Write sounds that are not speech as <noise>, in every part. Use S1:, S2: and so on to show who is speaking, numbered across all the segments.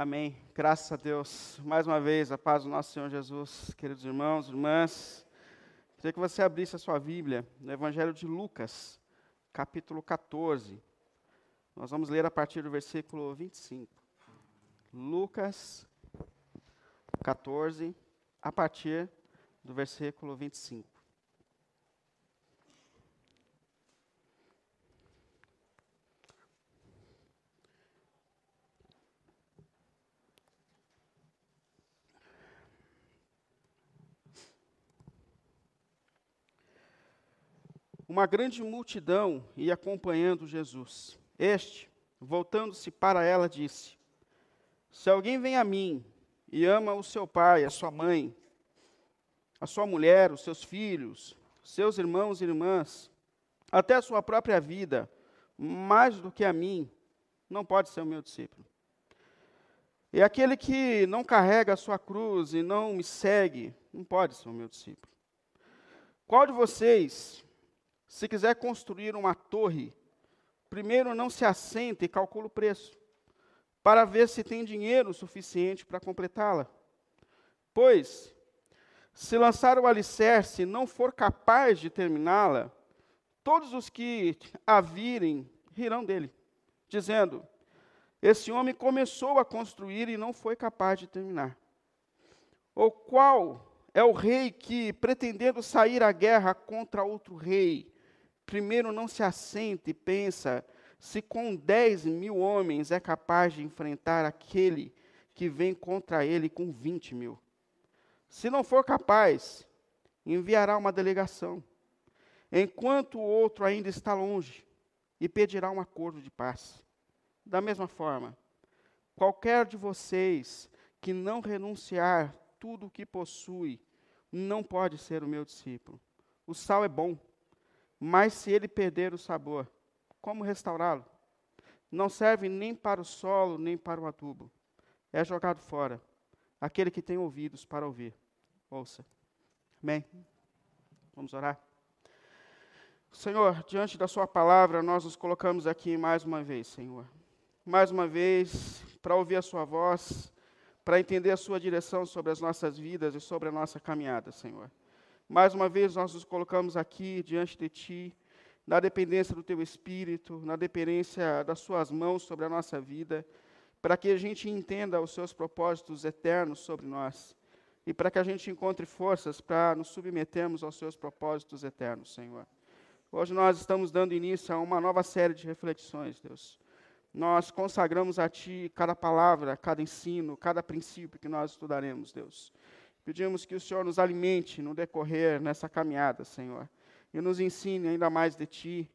S1: Amém. Graças a Deus. Mais uma vez, a paz do nosso Senhor Jesus, queridos irmãos, irmãs. Queria que você abrisse a sua Bíblia no Evangelho de Lucas, capítulo 14. Nós vamos ler a partir do versículo 25. Lucas 14, a partir do versículo 25. Uma grande multidão ia acompanhando Jesus. Este, voltando-se para ela, disse: Se alguém vem a mim e ama o seu pai, a sua mãe, a sua mulher, os seus filhos, seus irmãos e irmãs, até a sua própria vida, mais do que a mim, não pode ser o meu discípulo. E aquele que não carrega a sua cruz e não me segue, não pode ser o meu discípulo. Qual de vocês, se quiser construir uma torre, primeiro não se assenta e calcula o preço, para ver se tem dinheiro suficiente para completá-la. Pois, se lançar o alicerce e não for capaz de terminá-la, todos os que a virem rirão dele, dizendo: Esse homem começou a construir e não foi capaz de terminar. Ou qual é o rei que, pretendendo sair à guerra contra outro rei, primeiro não se assenta e pensa se com dez mil homens é capaz de enfrentar aquele que vem contra ele com vinte mil. Se não for capaz, enviará uma delegação, enquanto o outro ainda está longe, e pedirá um acordo de paz. Da mesma forma, qualquer de vocês que não renunciar tudo o que possui, não pode ser o meu discípulo. O sal é bom, mas se ele perder o sabor, como restaurá-lo? Não serve nem para o solo, nem para o adubo. É jogado fora. Aquele que tem ouvidos para ouvir, ouça. Amém? Vamos orar? Senhor, diante da Sua palavra, nós nos colocamos aqui mais uma vez, Senhor. Mais uma vez, para ouvir a Sua voz, para entender a Sua direção sobre as nossas vidas e sobre a nossa caminhada, Senhor. Mais uma vez nós nos colocamos aqui diante de Ti, na dependência do Teu Espírito, na dependência das Suas mãos sobre a nossa vida, para que a gente entenda os Seus propósitos eternos sobre nós e para que a gente encontre forças para nos submetermos aos Seus propósitos eternos, Senhor. Hoje nós estamos dando início a uma nova série de reflexões, Deus. Nós consagramos a Ti cada palavra, cada ensino, cada princípio que nós estudaremos, Deus. Pedimos que o Senhor nos alimente no decorrer nessa caminhada, Senhor, e nos ensine ainda mais de Ti,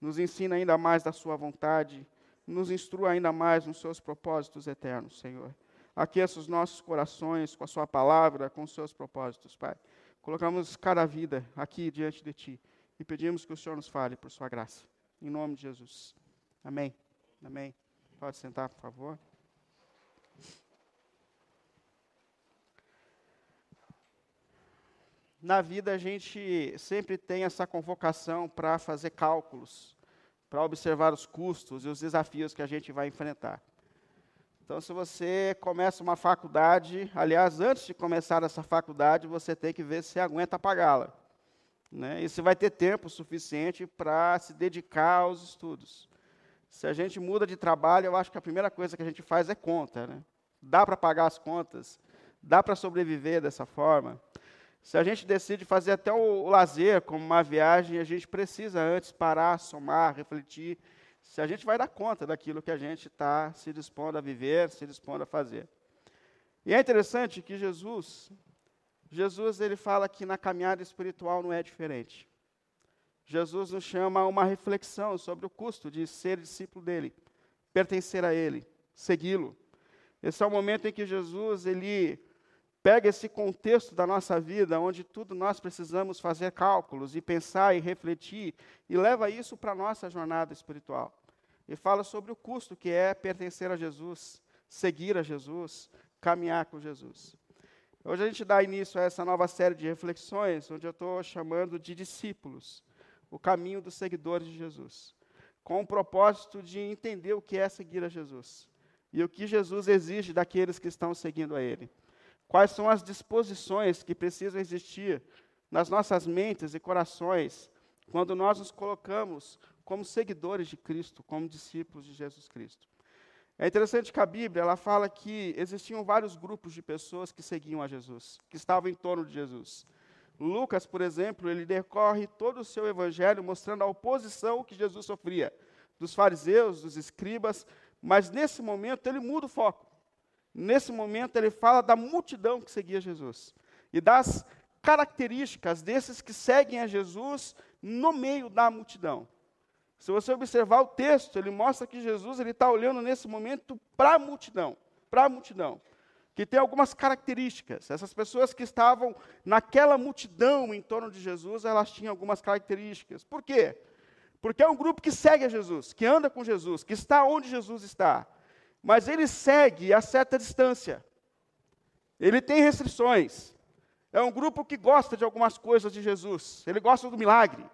S1: nos ensine ainda mais da Sua vontade, nos instrua ainda mais nos Seus propósitos eternos, Senhor. Aqueça os nossos corações com a Sua palavra, com os Seus propósitos, Pai. Colocamos cada vida aqui diante de Ti e pedimos que o Senhor nos fale por Sua graça. Em nome de Jesus. Amém. Amém. Pode sentar, por favor. Na vida a gente sempre tem essa convocação para fazer cálculos, para observar os custos e os desafios que a gente vai enfrentar. Então, se você começa uma faculdade, aliás, antes de começar essa faculdade, você tem que ver se aguenta pagá-la. Né? E se vai ter tempo suficiente para se dedicar aos estudos. Se a gente muda de trabalho, eu acho que a primeira coisa que a gente faz é conta. Né? Dá para pagar as contas? Dá para sobreviver dessa forma? Se a gente decide fazer até o, lazer como uma viagem, a gente precisa antes parar, somar, refletir, se a gente vai dar conta daquilo que a gente está se dispondo a viver, se dispondo a fazer. E é interessante que Jesus, Jesus ele fala que na caminhada espiritual não é diferente. Jesus nos chama a uma reflexão sobre o custo de ser discípulo dele, pertencer a ele, segui-lo. Esse é o momento em que Jesus ele pega esse contexto da nossa vida, onde tudo nós precisamos fazer cálculos e pensar e refletir, e leva isso para a nossa jornada espiritual. E fala sobre o custo que é pertencer a Jesus, seguir a Jesus, caminhar com Jesus. Hoje a gente dá início a essa nova série de reflexões, onde eu estou chamando de discípulos, o caminho dos seguidores de Jesus, com o propósito de entender o que é seguir a Jesus e o que Jesus exige daqueles que estão seguindo a Ele. Quais são as disposições que precisam existir nas nossas mentes e corações quando nós nos colocamos como seguidores de Cristo, como discípulos de Jesus Cristo. É interessante que a Bíblia ela fala que existiam vários grupos de pessoas que seguiam a Jesus, que estavam em torno de Jesus. Lucas, por exemplo, ele decorre todo o seu evangelho mostrando a oposição que Jesus sofria dos fariseus, dos escribas, mas nesse momento ele muda o foco. Nesse momento ele fala da multidão que seguia Jesus e das características desses que seguem a Jesus no meio da multidão. Se você observar o texto, ele mostra que Jesus ele está olhando nesse momento para a multidão, para a multidão, que tem algumas características. Essas pessoas que estavam naquela multidão em torno de Jesus, elas tinham algumas características. Por quê? Porque é um grupo que segue a Jesus, que anda com Jesus, que está onde Jesus está. Mas ele segue a certa distância. Ele tem restrições. É um grupo que gosta de algumas coisas de Jesus. Ele gosta do milagre.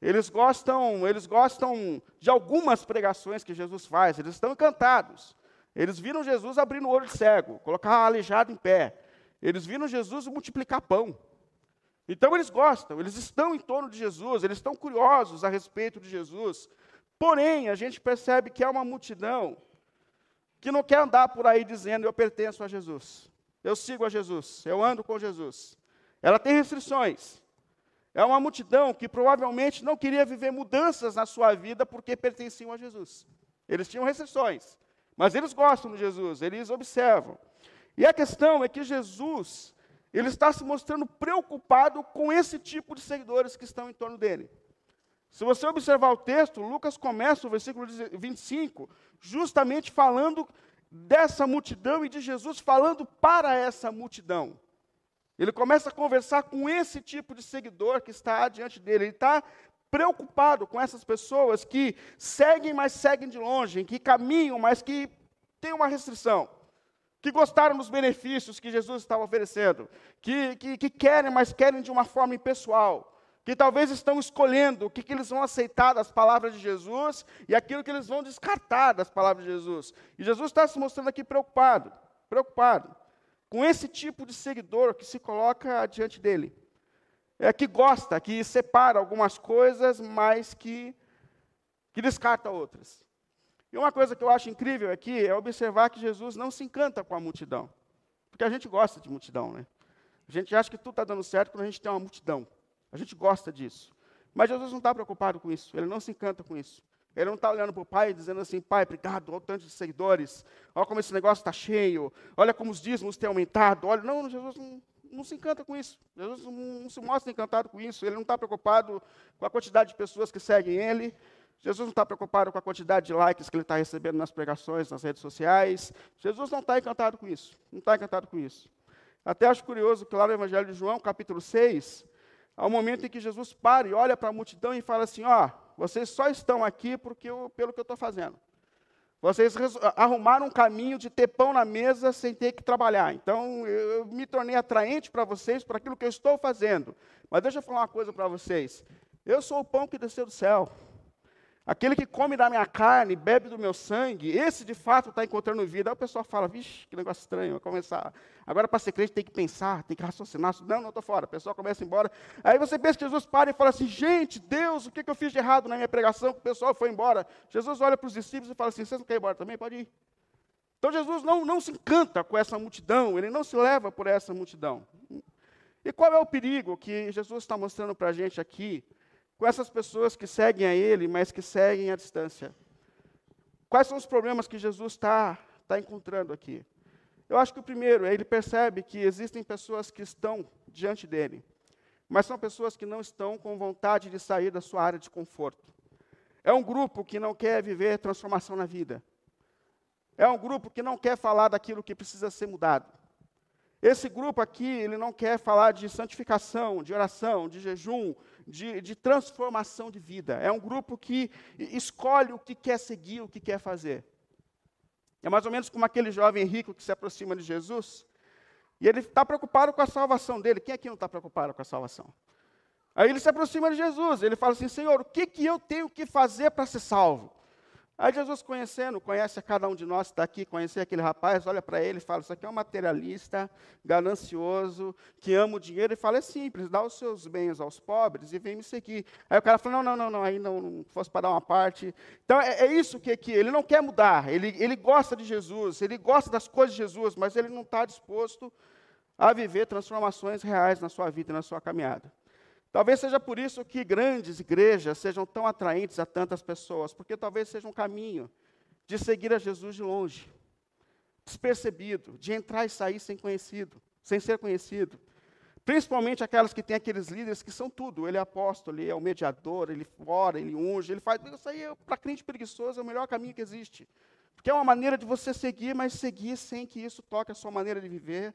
S1: Eles gostam, eles gostam de algumas pregações que Jesus faz. Eles estão encantados. Eles viram Jesus abrindo o olho de cego, colocar aleijado em pé. Eles viram Jesus multiplicar pão. Então eles gostam, eles estão em torno de Jesus, eles estão curiosos a respeito de Jesus. Porém, a gente percebe que é uma multidão que não quer andar por aí dizendo eu pertenço a Jesus. Eu sigo a Jesus, eu ando com Jesus. Ela tem restrições. É uma multidão que provavelmente não queria viver mudanças na sua vida porque pertenciam a Jesus. Eles tinham restrições, mas eles gostam de Jesus, eles observam. E a questão é que Jesus, ele está se mostrando preocupado com esse tipo de seguidores que estão em torno dele. Se você observar o texto, Lucas começa o versículo 25, justamente falando dessa multidão e de Jesus falando para essa multidão. Ele começa a conversar com esse tipo de seguidor que está diante dele. Ele está preocupado com essas pessoas que seguem, mas seguem de longe, que caminham, mas que têm uma restrição, que gostaram dos benefícios que Jesus estava oferecendo, que, que, que querem, mas querem de uma forma impessoal, que talvez estão escolhendo o que, que eles vão aceitar das palavras de Jesus e aquilo que eles vão descartar das palavras de Jesus. E Jesus está se mostrando aqui preocupado, preocupado com esse tipo de seguidor que se coloca diante dele. É que gosta, que separa algumas coisas, mas que, que descarta outras. E uma coisa que eu acho incrível aqui é observar que Jesus não se encanta com a multidão. Porque a gente gosta de multidão, né? A gente acha que tudo está dando certo quando a gente tem uma multidão. A gente gosta disso. Mas Jesus não está preocupado com isso, ele não se encanta com isso. Ele não está olhando para o pai dizendo assim, pai, obrigado, olha o tanto de seguidores, olha como esse negócio está cheio, olha como os dízimos têm aumentado. Olha, não, Jesus não, não se encanta com isso. Jesus não, não se mostra encantado com isso. Ele não está preocupado com a quantidade de pessoas que seguem ele. Jesus não está preocupado com a quantidade de likes que ele está recebendo nas pregações, nas redes sociais. Jesus não está encantado com isso. Não está encantado com isso. Até acho curioso que lá no Evangelho de João, capítulo 6, um momento em que Jesus para e olha para a multidão e fala assim: ó, vocês só estão aqui porque eu, pelo que eu estou fazendo. Vocês arrumaram um caminho de ter pão na mesa sem ter que trabalhar. Então, eu me tornei atraente para vocês, para aquilo que eu estou fazendo. Mas deixa eu falar uma coisa para vocês. Eu sou o pão que desceu do céu. Aquele que come da minha carne, bebe do meu sangue, esse de fato está encontrando vida. Aí o pessoal fala, vixe, que negócio estranho, vai começar. Agora, para ser crente, tem que pensar, tem que raciocinar. Não, não, estou fora. O pessoal começa a ir embora. Aí você pensa que Jesus para e fala assim, gente, Deus, o que, que eu fiz de errado na minha pregação? O pessoal foi embora. Jesus olha para os discípulos e fala assim, vocês não querem ir embora também? Pode ir. Então Jesus não, não se encanta com essa multidão, ele não se leva por essa multidão. E qual é o perigo que Jesus está mostrando para a gente aqui? Com essas pessoas que seguem a Ele, mas que seguem à distância? Quais são os problemas que Jesus está tá encontrando aqui? Eu acho que o primeiro é ele percebe que existem pessoas que estão diante dele, mas são pessoas que não estão com vontade de sair da sua área de conforto. É um grupo que não quer viver transformação na vida. É um grupo que não quer falar daquilo que precisa ser mudado. Esse grupo aqui, ele não quer falar de santificação, de oração, de jejum, de, de, transformação de vida. É um grupo que escolhe o que quer seguir, o que quer fazer. É mais ou menos como aquele jovem rico que se aproxima de Jesus, e ele está preocupado com a salvação dele. Quem aqui não está preocupado com a salvação? Aí ele se aproxima de Jesus, ele fala assim: Senhor, o que, que eu tenho que fazer para ser salvo? Aí Jesus conhecendo, conhece a cada um de nós que está aqui, conhecer aquele rapaz, olha para ele e fala, isso aqui é um materialista, ganancioso, que ama o dinheiro, e fala, é simples, dá os seus bens aos pobres e vem me seguir. Aí o cara fala, não, não, não, não aí não, não fosse para dar uma parte. Então é, é isso que aqui, ele não quer mudar, ele, ele gosta de Jesus, ele gosta das coisas de Jesus, mas ele não está disposto a viver transformações reais na sua vida na sua caminhada. Talvez seja por isso que grandes igrejas sejam tão atraentes a tantas pessoas, porque talvez seja um caminho de seguir a Jesus de longe, despercebido, de entrar e sair sem conhecido, sem ser conhecido. Principalmente aquelas que têm aqueles líderes que são tudo. Ele é apóstolo, ele é o mediador, ele ora, ele unge, ele faz. Isso aí, para crente preguiçoso, é o melhor caminho que existe. Porque é uma maneira de você seguir, mas seguir sem que isso toque a sua maneira de viver,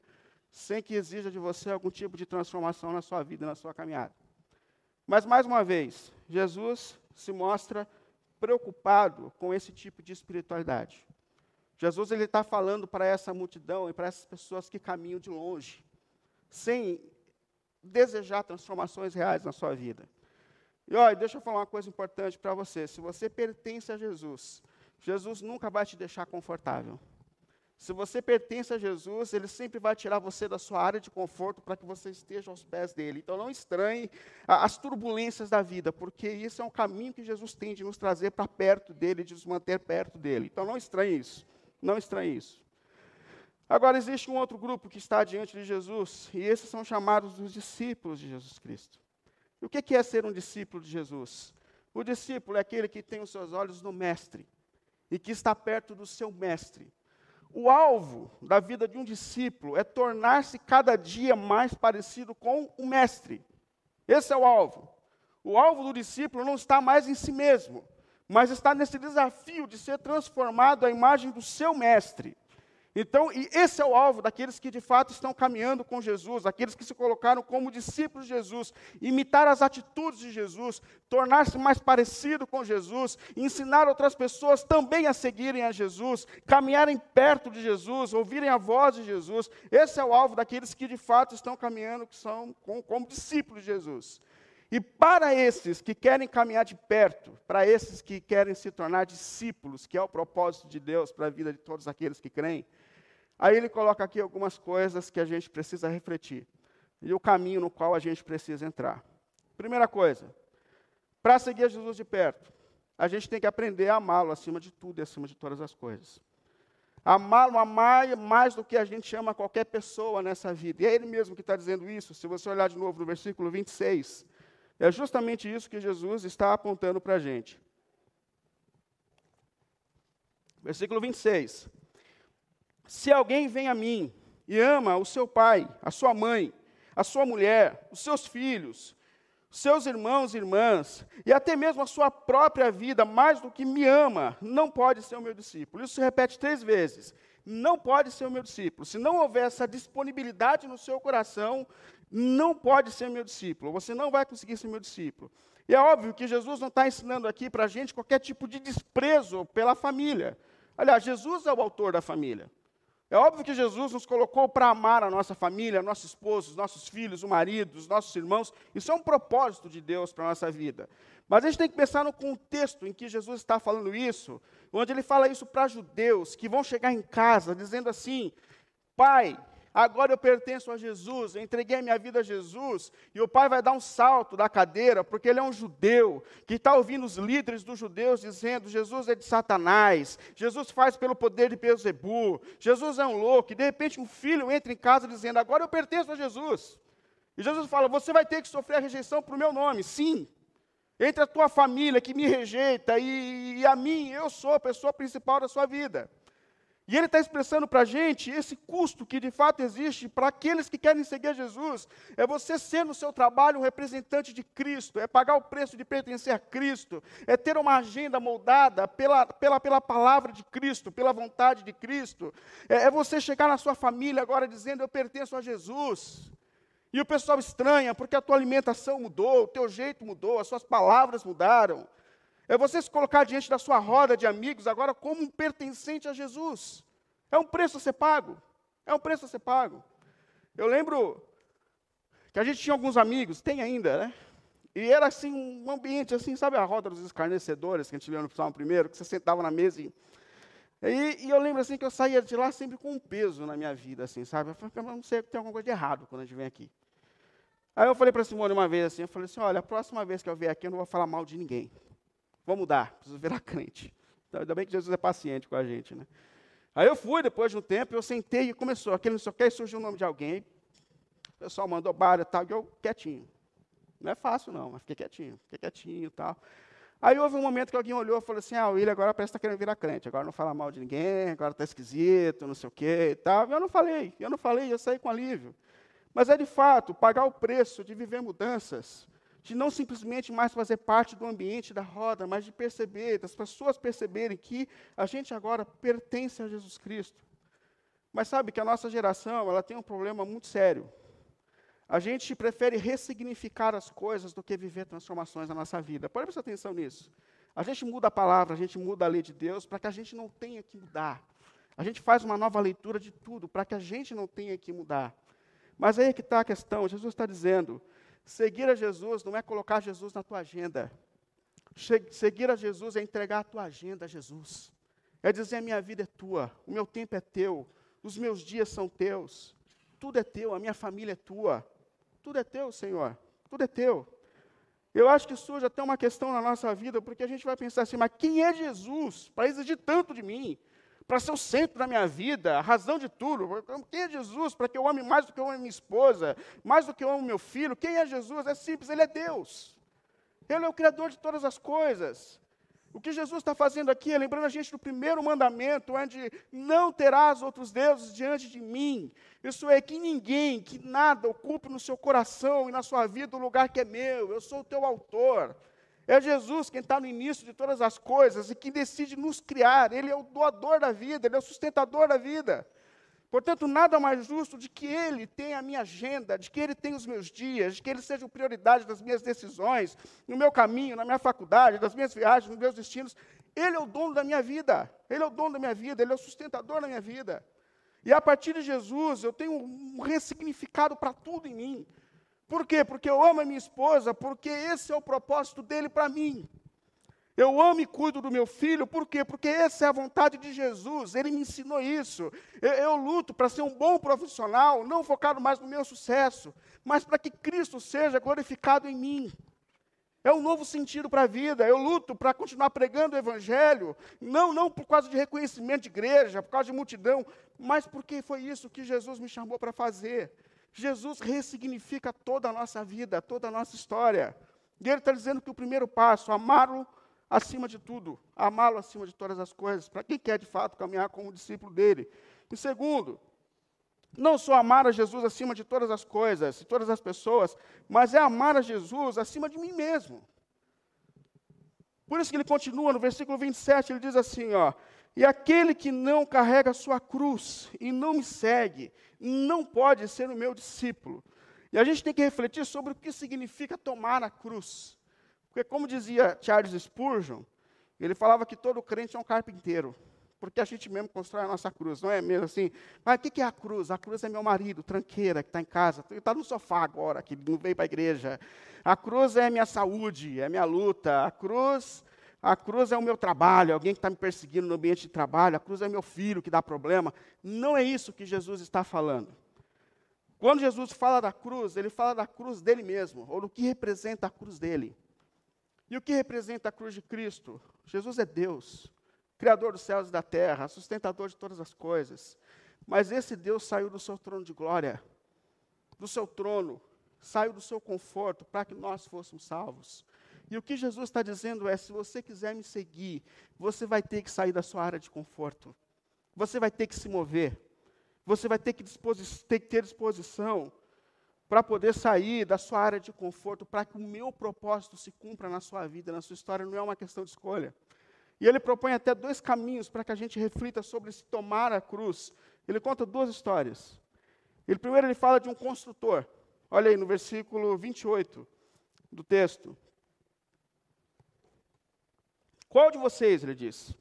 S1: sem que exija de você algum tipo de transformação na sua vida, na sua caminhada. Mas, mais uma vez, Jesus se mostra preocupado com esse tipo de espiritualidade. Jesus ele está falando para essa multidão e para essas pessoas que caminham de longe, sem desejar transformações reais na sua vida. E olha, deixa eu falar uma coisa importante para você. Se você pertence a Jesus, Jesus nunca vai te deixar confortável. Se você pertence a Jesus, Ele sempre vai tirar você da sua área de conforto para que você esteja aos pés dele. Então não estranhe as turbulências da vida, porque isso é um caminho que Jesus tem de nos trazer para perto dele, de nos manter perto dele. Então não estranhe isso. Não estranhe isso. Agora existe um outro grupo que está diante de Jesus, e esses são chamados os discípulos de Jesus Cristo. E o que é ser um discípulo de Jesus? O discípulo é aquele que tem os seus olhos no Mestre e que está perto do seu Mestre o alvo da vida de um discípulo é tornar-se cada dia mais parecido com o mestre. Esse é o alvo. O alvo do discípulo não está mais em si mesmo, mas está nesse desafio de ser transformado à imagem do seu mestre. Então, esse é o alvo daqueles que de fato estão caminhando com Jesus, aqueles que se colocaram como discípulos de Jesus, imitar as atitudes de Jesus, tornar-se mais parecido com Jesus, ensinar outras pessoas também a seguirem a Jesus, caminharem perto de Jesus, ouvirem a voz de Jesus. Esse é o alvo daqueles que de fato estão caminhando, que são como, como discípulos de Jesus. E para esses que querem caminhar de perto, para esses que querem se tornar discípulos, que é o propósito de Deus para a vida de todos aqueles que creem, Aí ele coloca aqui algumas coisas que a gente precisa refletir e o caminho no qual a gente precisa entrar. Primeira coisa, para seguir Jesus de perto, a gente tem que aprender a amá-lo acima de tudo e acima de todas as coisas. Amá-lo, amar mais do que a gente ama qualquer pessoa nessa vida. E é ele mesmo que está dizendo isso. Se você olhar de novo no versículo 26, é justamente isso que Jesus está apontando para a gente. Versículo 26. Se alguém vem a mim e ama o seu pai, a sua mãe, a sua mulher, os seus filhos, seus irmãos e irmãs, e até mesmo a sua própria vida, mais do que me ama, não pode ser o meu discípulo. Isso se repete três vezes. Não pode ser o meu discípulo. Se não houver essa disponibilidade no seu coração, não pode ser meu discípulo. Você não vai conseguir ser meu discípulo. E é óbvio que Jesus não está ensinando aqui para a gente qualquer tipo de desprezo pela família. Aliás, Jesus é o autor da família. É óbvio que Jesus nos colocou para amar a nossa família, nossos esposos, nossos filhos, o marido, os nossos irmãos. Isso é um propósito de Deus para a nossa vida. Mas a gente tem que pensar no contexto em que Jesus está falando isso, onde ele fala isso para judeus que vão chegar em casa dizendo assim: Pai, agora eu pertenço a Jesus, eu entreguei a minha vida a Jesus, e o pai vai dar um salto da cadeira, porque ele é um judeu, que está ouvindo os líderes dos judeus dizendo: Jesus é de Satanás, Jesus faz pelo poder de Beuzebu, Jesus é um louco, e de repente um filho entra em casa dizendo: Agora eu pertenço a Jesus. E Jesus fala: Você vai ter que sofrer a rejeição para o meu nome, sim. Entre a tua família que me rejeita e, e a mim, eu sou a pessoa principal da sua vida. E ele está expressando para a gente esse custo que de fato existe para aqueles que querem seguir Jesus. É você ser no seu trabalho um representante de Cristo, é pagar o preço de pertencer a Cristo, é ter uma agenda moldada pela, pela, pela palavra de Cristo, pela vontade de Cristo. É, é você chegar na sua família agora dizendo: Eu pertenço a Jesus. E o pessoal estranha porque a tua alimentação mudou, o teu jeito mudou, as suas palavras mudaram. É você se colocar diante da sua roda de amigos agora como um pertencente a Jesus. É um preço a ser pago. É um preço a ser pago. Eu lembro que a gente tinha alguns amigos, tem ainda, né? E era assim, um ambiente assim, sabe a roda dos escarnecedores que a gente leu no Salmo primeiro, que você sentava na mesa e e, e, eu lembro assim que eu saía de lá sempre com um peso na minha vida, assim, sabe? Eu falei, não sei, tem alguma coisa de errado quando a gente vem aqui. Aí eu falei para Simone uma vez assim, eu falei assim, olha, a próxima vez que eu vier aqui eu não vou falar mal de ninguém. Vou mudar, preciso virar <laughs> crente. Então, ainda bem que Jesus é paciente com a gente, né? Aí eu fui, depois de um tempo, eu sentei e começou, aquele não sei o que, surgiu o nome de alguém, o pessoal mandou barra e tal, e eu quietinho. Não é fácil não, mas fiquei quietinho, fiquei quietinho e tal. Aí houve um momento que alguém olhou e falou assim: Ah, o William agora parece que está querendo virar crente, agora não fala mal de ninguém, agora está esquisito, não sei o quê e tal. Eu não falei, eu não falei, eu saí com alívio. Mas é de fato pagar o preço de viver mudanças, de não simplesmente mais fazer parte do ambiente da roda, mas de perceber, das pessoas perceberem que a gente agora pertence a Jesus Cristo. Mas sabe que a nossa geração ela tem um problema muito sério. A gente prefere ressignificar as coisas do que viver transformações na nossa vida. Pode prestar atenção nisso. A gente muda a palavra, a gente muda a lei de Deus para que a gente não tenha que mudar. A gente faz uma nova leitura de tudo para que a gente não tenha que mudar. Mas aí é que está a questão. Jesus está dizendo: seguir a Jesus não é colocar Jesus na tua agenda. Seguir a Jesus é entregar a tua agenda a Jesus. É dizer: a minha vida é tua, o meu tempo é teu, os meus dias são teus, tudo é teu, a minha família é tua. Tudo é teu, Senhor. Tudo é teu. Eu acho que surge até uma questão na nossa vida, porque a gente vai pensar assim, mas quem é Jesus para exigir tanto de mim? Para ser o centro da minha vida, a razão de tudo. Quem é Jesus para que eu ame mais do que eu amo minha esposa, mais do que eu amo meu filho? Quem é Jesus? É simples, ele é Deus. Ele é o Criador de todas as coisas. O que Jesus está fazendo aqui é lembrando a gente do primeiro mandamento, onde não terás outros deuses diante de mim. Isso é que ninguém, que nada ocupe no seu coração e na sua vida o lugar que é meu. Eu sou o teu autor. É Jesus quem está no início de todas as coisas e que decide nos criar. Ele é o doador da vida, ele é o sustentador da vida. Portanto, nada mais justo de que Ele tenha a minha agenda, de que Ele tenha os meus dias, de que Ele seja prioridade das minhas decisões, no meu caminho, na minha faculdade, das minhas viagens, nos meus destinos. Ele é o dono da minha vida, Ele é o dono da minha vida, Ele é o sustentador da minha vida. E a partir de Jesus, eu tenho um ressignificado para tudo em mim. Por quê? Porque eu amo a minha esposa, porque esse é o propósito dele para mim. Eu amo e cuido do meu filho, por quê? Porque essa é a vontade de Jesus, ele me ensinou isso. Eu, eu luto para ser um bom profissional, não focado mais no meu sucesso, mas para que Cristo seja glorificado em mim. É um novo sentido para a vida. Eu luto para continuar pregando o Evangelho, não, não por causa de reconhecimento de igreja, por causa de multidão, mas porque foi isso que Jesus me chamou para fazer. Jesus ressignifica toda a nossa vida, toda a nossa história. E ele está dizendo que o primeiro passo, amá-lo acima de tudo, amá-lo acima de todas as coisas, para quem quer de fato caminhar como discípulo dele. E segundo, não só amar a Jesus acima de todas as coisas e todas as pessoas, mas é amar a Jesus acima de mim mesmo. Por isso que ele continua no versículo 27, ele diz assim, ó: "E aquele que não carrega sua cruz e não me segue, não pode ser o meu discípulo." E a gente tem que refletir sobre o que significa tomar a cruz. Porque, como dizia Charles Spurgeon, ele falava que todo crente é um carpinteiro. Porque a gente mesmo constrói a nossa cruz, não é mesmo assim? Mas o que é a cruz? A cruz é meu marido, tranqueira, que está em casa, está no sofá agora, que não veio para a igreja. A cruz é minha saúde, é minha luta. A cruz, a cruz é o meu trabalho, alguém que está me perseguindo no ambiente de trabalho. A cruz é meu filho que dá problema. Não é isso que Jesus está falando. Quando Jesus fala da cruz, ele fala da cruz dele mesmo, ou do que representa a cruz dele. E o que representa a cruz de Cristo? Jesus é Deus, Criador dos céus e da terra, sustentador de todas as coisas. Mas esse Deus saiu do seu trono de glória, do seu trono, saiu do seu conforto para que nós fôssemos salvos. E o que Jesus está dizendo é: se você quiser me seguir, você vai ter que sair da sua área de conforto, você vai ter que se mover, você vai ter que, ter, que ter disposição para poder sair da sua área de conforto, para que o meu propósito se cumpra na sua vida, na sua história, não é uma questão de escolha. E ele propõe até dois caminhos para que a gente reflita sobre se tomar a cruz. Ele conta duas histórias. Ele, primeiro, ele fala de um construtor. Olha aí no versículo 28 do texto. Qual de vocês, ele diz,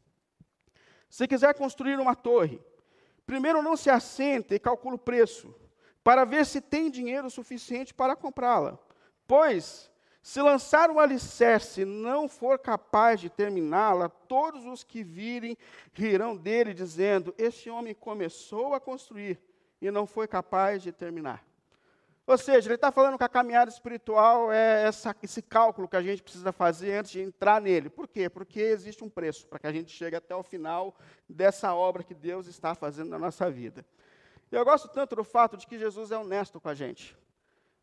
S1: se quiser construir uma torre, primeiro não se assenta e calcula o preço, para ver se tem dinheiro suficiente para comprá-la. Pois, Se lançar um alicerce e não for capaz de terminá-la, todos os que virem rirão dele, dizendo: Este homem começou a construir e não foi capaz de terminar. Ou seja, ele está falando que a caminhada espiritual é essa, esse cálculo que a gente precisa fazer antes de entrar nele. Por quê? Porque existe um preço para que a gente chegue até o final dessa obra que Deus está fazendo na nossa vida. Eu gosto tanto do fato de que Jesus é honesto com a gente.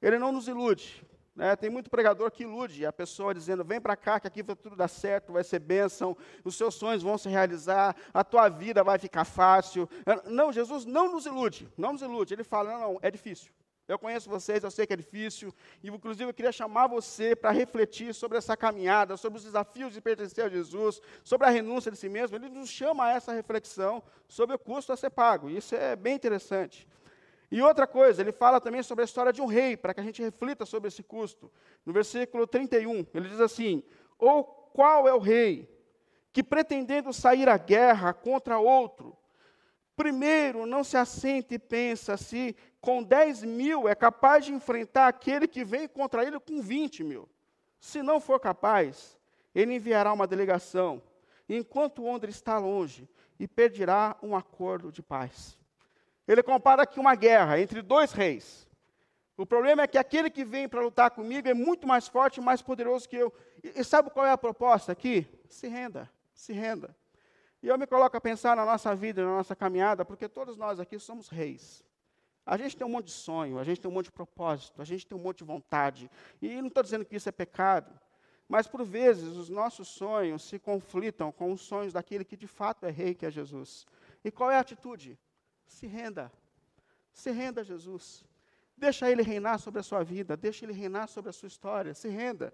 S1: Ele não nos ilude. Né? Tem muito pregador que ilude a pessoa dizendo: vem para cá, que aqui vai tudo dar certo, vai ser bênção, os seus sonhos vão se realizar, a tua vida vai ficar fácil. Não, Jesus não nos ilude, não nos ilude. Ele fala: não, não, é difícil. Eu conheço vocês, eu sei que é difícil, e inclusive eu queria chamar você para refletir sobre essa caminhada, sobre os desafios de pertencer a Jesus, sobre a renúncia de si mesmo. Ele nos chama a essa reflexão sobre o custo a ser pago. Isso é bem interessante. E outra coisa, ele fala também sobre a história de um rei, para que a gente reflita sobre esse custo. No versículo 31, ele diz assim: Ou qual é o rei que, pretendendo sair à guerra contra outro, primeiro não se assenta e pensa se com 10 mil é capaz de enfrentar aquele que vem contra ele com 20 mil. Se não for capaz, ele enviará uma delegação, enquanto o outro está longe, e pedirá um acordo de paz. Ele compara aqui uma guerra entre dois reis. O problema é que aquele que vem para lutar comigo é muito mais forte e mais poderoso que eu. E, e sabe qual é a proposta aqui? Se renda, se renda. E eu me coloco a pensar na nossa vida, na nossa caminhada, porque todos nós aqui somos reis. A gente tem um monte de sonho, a gente tem um monte de propósito, a gente tem um monte de vontade. E não estou dizendo que isso é pecado, mas por vezes os nossos sonhos se conflitam com os sonhos daquele que de fato é rei, que é Jesus. E qual é a atitude? Se renda. Se renda a Jesus. Deixa Ele reinar sobre a sua vida, deixa Ele reinar sobre a sua história, se renda.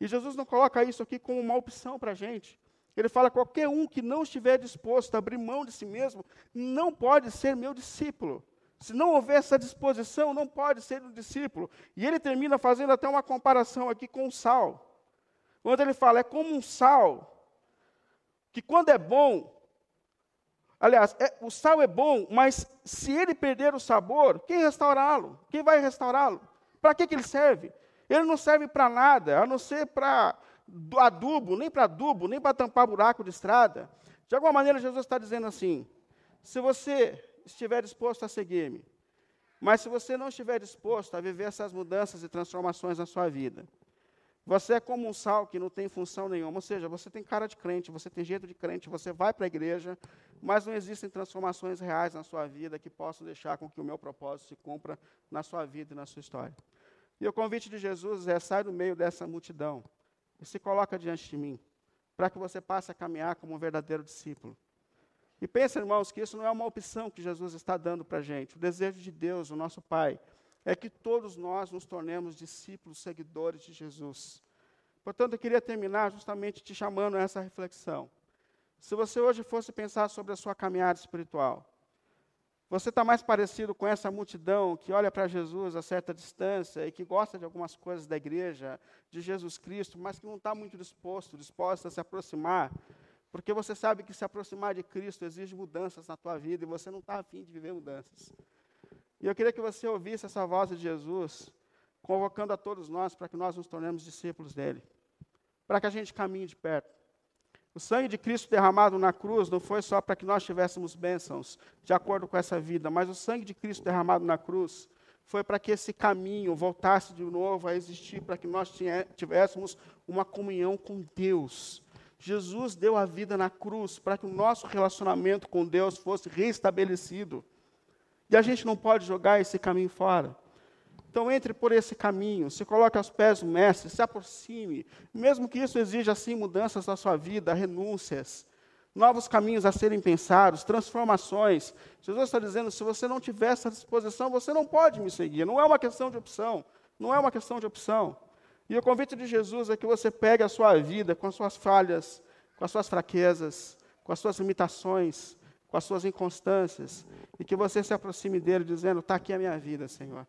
S1: E Jesus não coloca isso aqui como uma opção para a gente. Ele fala: qualquer um que não estiver disposto a abrir mão de si mesmo, não pode ser meu discípulo. Se não houver essa disposição, não pode ser um discípulo. E ele termina fazendo até uma comparação aqui com o sal. Quando ele fala, é como um sal, que quando é bom, Aliás, é, o sal é bom, mas se ele perder o sabor, quem restaurá-lo? Quem vai restaurá-lo? Para que, que ele serve? Ele não serve para nada, a não ser para adubo, nem para adubo, nem para tampar buraco de estrada. De alguma maneira, Jesus está dizendo assim: se você estiver disposto a seguir-me, mas se você não estiver disposto a viver essas mudanças e transformações na sua vida, você é como um sal que não tem função nenhuma, ou seja, você tem cara de crente, você tem jeito de crente, você vai para a igreja, mas não existem transformações reais na sua vida que possam deixar com que o meu propósito se cumpra na sua vida e na sua história. E o convite de Jesus é: sai do meio dessa multidão e se coloca diante de mim, para que você passe a caminhar como um verdadeiro discípulo. E pensa, irmãos, que isso não é uma opção que Jesus está dando para a gente. O desejo de Deus, o nosso Pai, é que todos nós nos tornemos discípulos, seguidores de Jesus. Portanto, eu queria terminar justamente te chamando a essa reflexão. Se você hoje fosse pensar sobre a sua caminhada espiritual, você está mais parecido com essa multidão que olha para Jesus a certa distância e que gosta de algumas coisas da igreja, de Jesus Cristo, mas que não está muito disposto, disposta a se aproximar, porque você sabe que se aproximar de Cristo exige mudanças na tua vida e você não está afim de viver mudanças. E eu queria que você ouvisse essa voz de Jesus, convocando a todos nós para que nós nos tornemos discípulos dele, para que a gente caminhe de perto. O sangue de Cristo derramado na cruz não foi só para que nós tivéssemos bênçãos de acordo com essa vida, mas o sangue de Cristo derramado na cruz foi para que esse caminho voltasse de novo a existir, para que nós tivéssemos uma comunhão com Deus. Jesus deu a vida na cruz para que o nosso relacionamento com Deus fosse restabelecido. E a gente não pode jogar esse caminho fora. Então entre por esse caminho, se coloque aos pés do mestre, se aproxime, mesmo que isso exija assim mudanças na sua vida, renúncias, novos caminhos a serem pensados, transformações. Jesus está dizendo: se você não tiver essa disposição, você não pode me seguir. Não é uma questão de opção, não é uma questão de opção. E o convite de Jesus é que você pegue a sua vida com as suas falhas, com as suas fraquezas, com as suas limitações, com as suas inconstâncias, e que você se aproxime dele dizendo: está aqui a minha vida, Senhor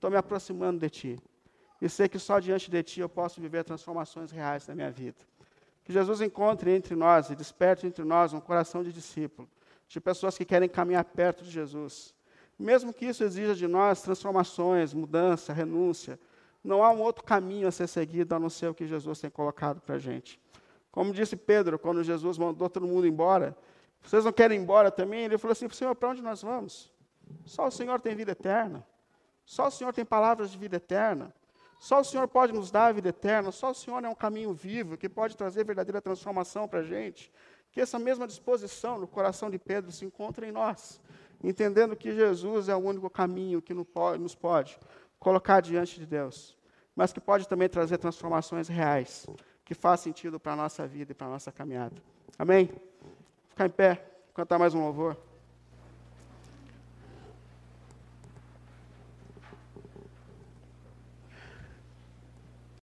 S1: estou me aproximando de Ti. E sei que só diante de Ti eu posso viver transformações reais na minha vida. Que Jesus encontre entre nós e desperte entre nós um coração de discípulo, de pessoas que querem caminhar perto de Jesus. Mesmo que isso exija de nós transformações, mudança, renúncia, não há um outro caminho a ser seguido a não ser o que Jesus tem colocado para a gente. Como disse Pedro, quando Jesus mandou todo mundo embora, vocês não querem ir embora também? Ele falou assim: Senhor, para onde nós vamos? Só o Senhor tem vida eterna. Só o Senhor tem palavras de vida eterna. Só o Senhor pode nos dar a vida eterna. Só o Senhor é um caminho vivo que pode trazer verdadeira transformação para a gente. Que essa mesma disposição no coração de Pedro se encontre em nós, entendendo que Jesus é o único caminho que nos pode colocar diante de Deus, mas que pode também trazer transformações reais, que faz sentido para a nossa vida e para a nossa caminhada. Amém? Ficar em pé, cantar mais um louvor.